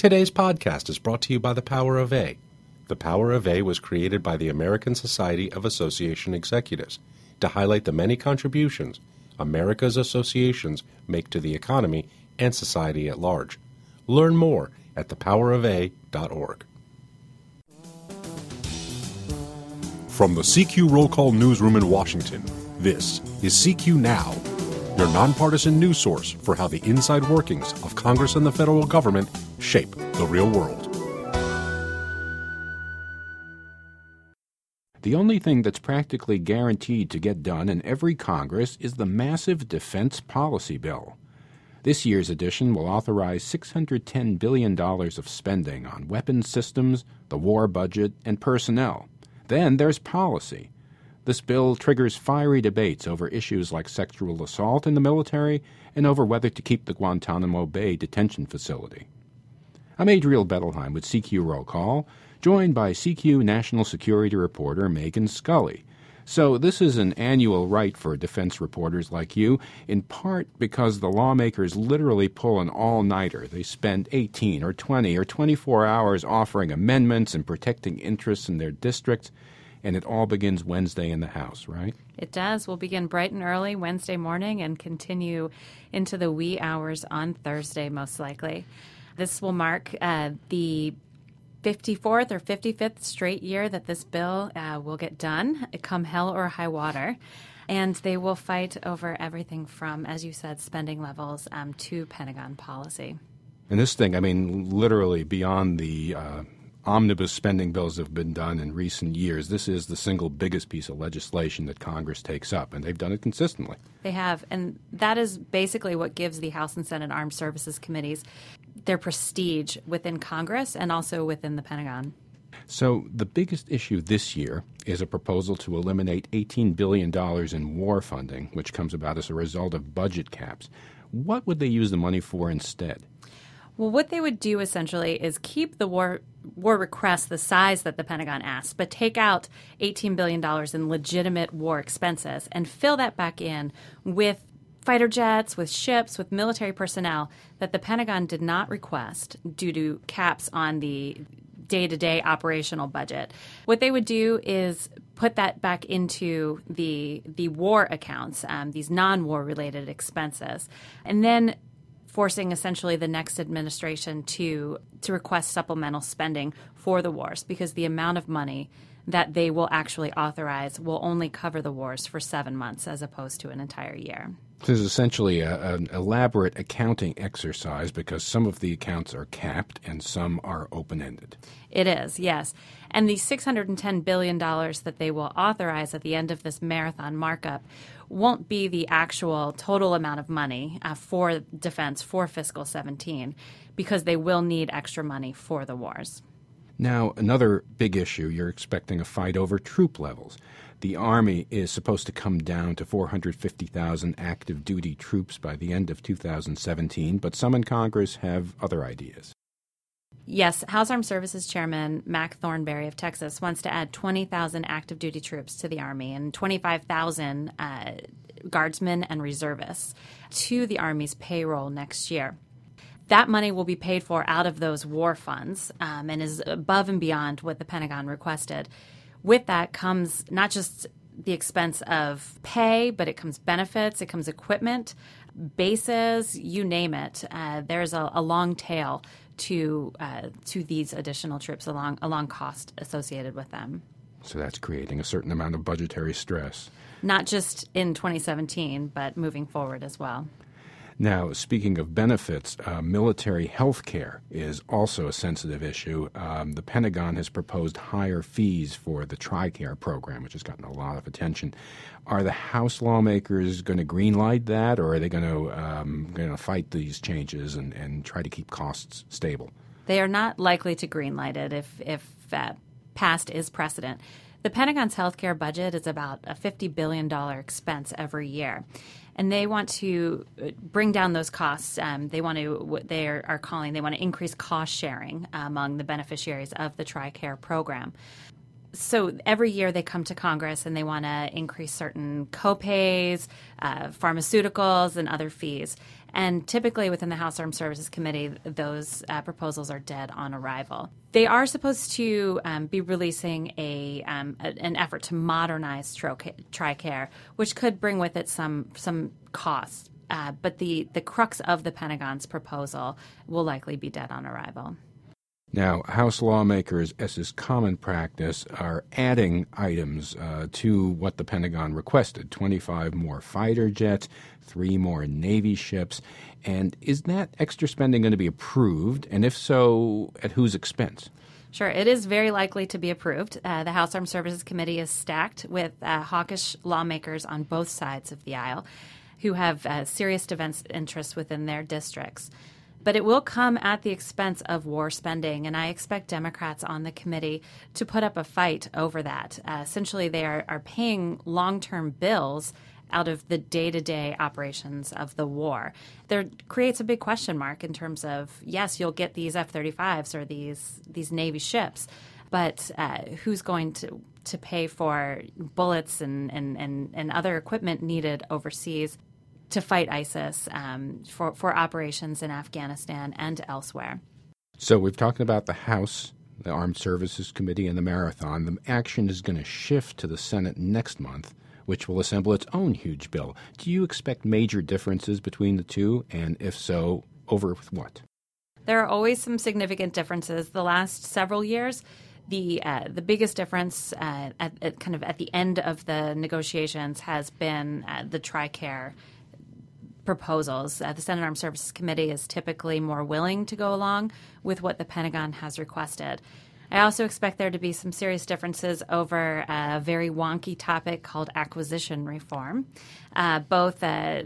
Today's podcast is brought to you by The Power of A. The Power of A was created by the American Society of Association Executives to highlight the many contributions America's associations make to the economy and society at large. Learn more at thepowerofa.org. From the CQ Roll Call Newsroom in Washington, this is CQ Now, your nonpartisan news source for how the inside workings of Congress and the federal government shape the real world. The only thing that's practically guaranteed to get done in every Congress is the massive defense policy bill. This year's edition will authorize $610 billion of spending on weapons systems, the war budget, and personnel. Then there's policy. This bill triggers fiery debates over issues like sexual assault in the military and over whether to keep the Guantanamo Bay detention facility. I'm Adriel Bettelheim with CQ Roll Call joined by CQ National Security reporter Megan Scully. So, this is an annual rite for defense reporters like you, in part because the lawmakers literally pull an all nighter. They spend 18 or 20 or 24 hours offering amendments and protecting interests in their districts, and it all begins Wednesday in the House, right? It does. We'll begin bright and early Wednesday morning and continue into the wee hours on Thursday, most likely. This will mark uh, the 54th or 55th straight year that this bill uh, will get done, come hell or high water. And they will fight over everything from, as you said, spending levels um, to Pentagon policy. And this thing, I mean, literally beyond the uh, omnibus spending bills have been done in recent years, this is the single biggest piece of legislation that Congress takes up, and they've done it consistently. They have, and that is basically what gives the House and Senate Armed Services Committees their prestige within Congress and also within the Pentagon. So, the biggest issue this year is a proposal to eliminate $18 billion in war funding, which comes about as a result of budget caps. What would they use the money for instead? Well, what they would do essentially is keep the war war request the size that the Pentagon asked, but take out $18 billion in legitimate war expenses and fill that back in with fighter jets, with ships, with military personnel that the Pentagon did not request due to caps on the day to day operational budget. What they would do is put that back into the the war accounts, um, these non war related expenses, and then forcing essentially the next administration to to request supplemental spending for the wars because the amount of money that they will actually authorize will only cover the wars for seven months as opposed to an entire year. This is essentially a, an elaborate accounting exercise because some of the accounts are capped and some are open ended. It is, yes. And the $610 billion that they will authorize at the end of this marathon markup won't be the actual total amount of money uh, for defense for fiscal 17 because they will need extra money for the wars. Now, another big issue you're expecting a fight over troop levels. The Army is supposed to come down to 450,000 active duty troops by the end of 2017, but some in Congress have other ideas. Yes, House Armed Services Chairman Mac Thornberry of Texas wants to add 20,000 active duty troops to the Army and 25,000 uh, guardsmen and reservists to the Army's payroll next year. That money will be paid for out of those war funds um, and is above and beyond what the Pentagon requested. With that comes not just the expense of pay, but it comes benefits, it comes equipment, bases, you name it. Uh, there's a, a, long tail to uh, to these additional trips along along cost associated with them. So that's creating a certain amount of budgetary stress. Not just in 2017, but moving forward as well. Now, speaking of benefits, uh, military health care is also a sensitive issue. Um, the Pentagon has proposed higher fees for the TRICARE program, which has gotten a lot of attention. Are the House lawmakers going to greenlight that, or are they going to um, going to fight these changes and, and try to keep costs stable? They are not likely to greenlight it if, if uh, past is precedent. The Pentagon's healthcare budget is about a $50 billion expense every year. And they want to uh, bring down those costs. Um, they want to, what they are, are, calling, they want to increase cost sharing among the beneficiaries of the TRICARE program so every year they come to Congress and they want to increase certain copays, uh, pharmaceuticals, and other fees. And typically within the House Armed Services Committee, those uh, proposals are dead on arrival. They are supposed to um, be releasing a, um, a, an effort to modernize TRICARE, which could bring with it some some costs. Uh, but the, the crux of the Pentagon's proposal will likely be dead on arrival. Now, House lawmakers, as is common practice, are adding items uh, to what the Pentagon requested 25 more fighter jets, three more Navy ships. And is that extra spending going to be approved? And if so, at whose expense? Sure, it is very likely to be approved. Uh, the House Armed Services Committee is stacked with uh, hawkish lawmakers on both sides of the aisle who have uh, serious defense interests within their districts but it will come at the expense of war spending. And I expect Democrats on the committee to put up a fight over that. Uh, essentially, they are, are paying long term bills out of the day to day operations of the war. There creates a big question mark in terms of yes, you'll get these F 35s or these, these Navy ships, but uh, who's going to, to pay for bullets and, and, and, and other equipment needed overseas? To fight ISIS um, for, for operations in Afghanistan and elsewhere. So we've talked about the House, the Armed Services Committee, and the Marathon. The action is going to shift to the Senate next month, which will assemble its own huge bill. Do you expect major differences between the two? And if so, over with what? There are always some significant differences. The last several years, the uh, the biggest difference uh, at, at, kind of at the end of the negotiations has been uh, the TRICARE proposals. Uh, the Senate Armed Services Committee is typically more willing to go along with what the Pentagon has requested. I also expect there to be some serious differences over a very wonky topic called acquisition reform. Uh, both uh,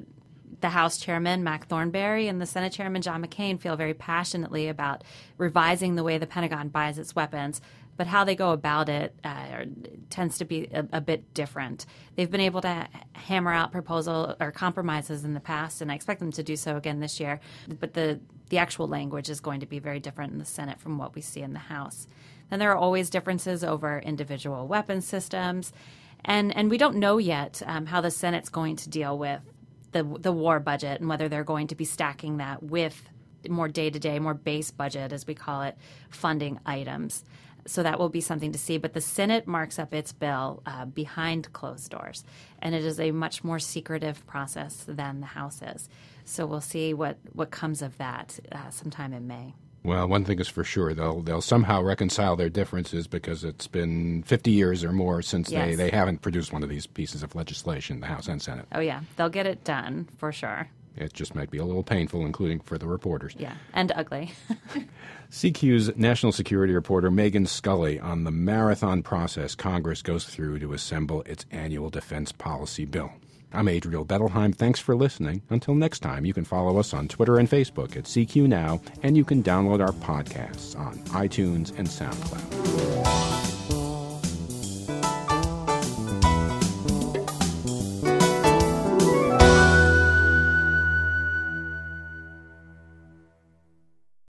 the House Chairman, Mac Thornberry, and the Senate Chairman, John McCain, feel very passionately about revising the way the Pentagon buys its weapons but how they go about it uh, tends to be a, a, bit different. They've been able to hammer out proposal or compromises in the past, and I expect them to do so again this year. But the the actual language is going to be very different in the Senate from what we see in the House. Then there are always differences over individual weapon systems, and and we don't know yet um, how the Senate's going to deal with the the war budget and whether they're going to be stacking that with more day to day, more base budget, as we call it, funding items so that will be something to see. But the Senate marks up its bill uh, behind closed doors, and it is a much more secretive process than the House is. So we'll see what, what comes of that uh, sometime in May. Well, one thing is for sure they'll they'll somehow reconcile their differences because it's been 50 years or more since yes. they, they haven't produced one of these pieces of legislation, the House and Senate. Oh yeah, they'll get it done for sure. It just might be a little painful, including for the reporters. Yeah, and ugly. CQ's national security reporter Megan Scully on the marathon process Congress goes through to assemble its annual defense policy bill. I'm Adriel Bettelheim. Thanks for listening. Until next time, you can follow us on Twitter and Facebook at CQ Now, and you can download our podcasts on iTunes and SoundCloud.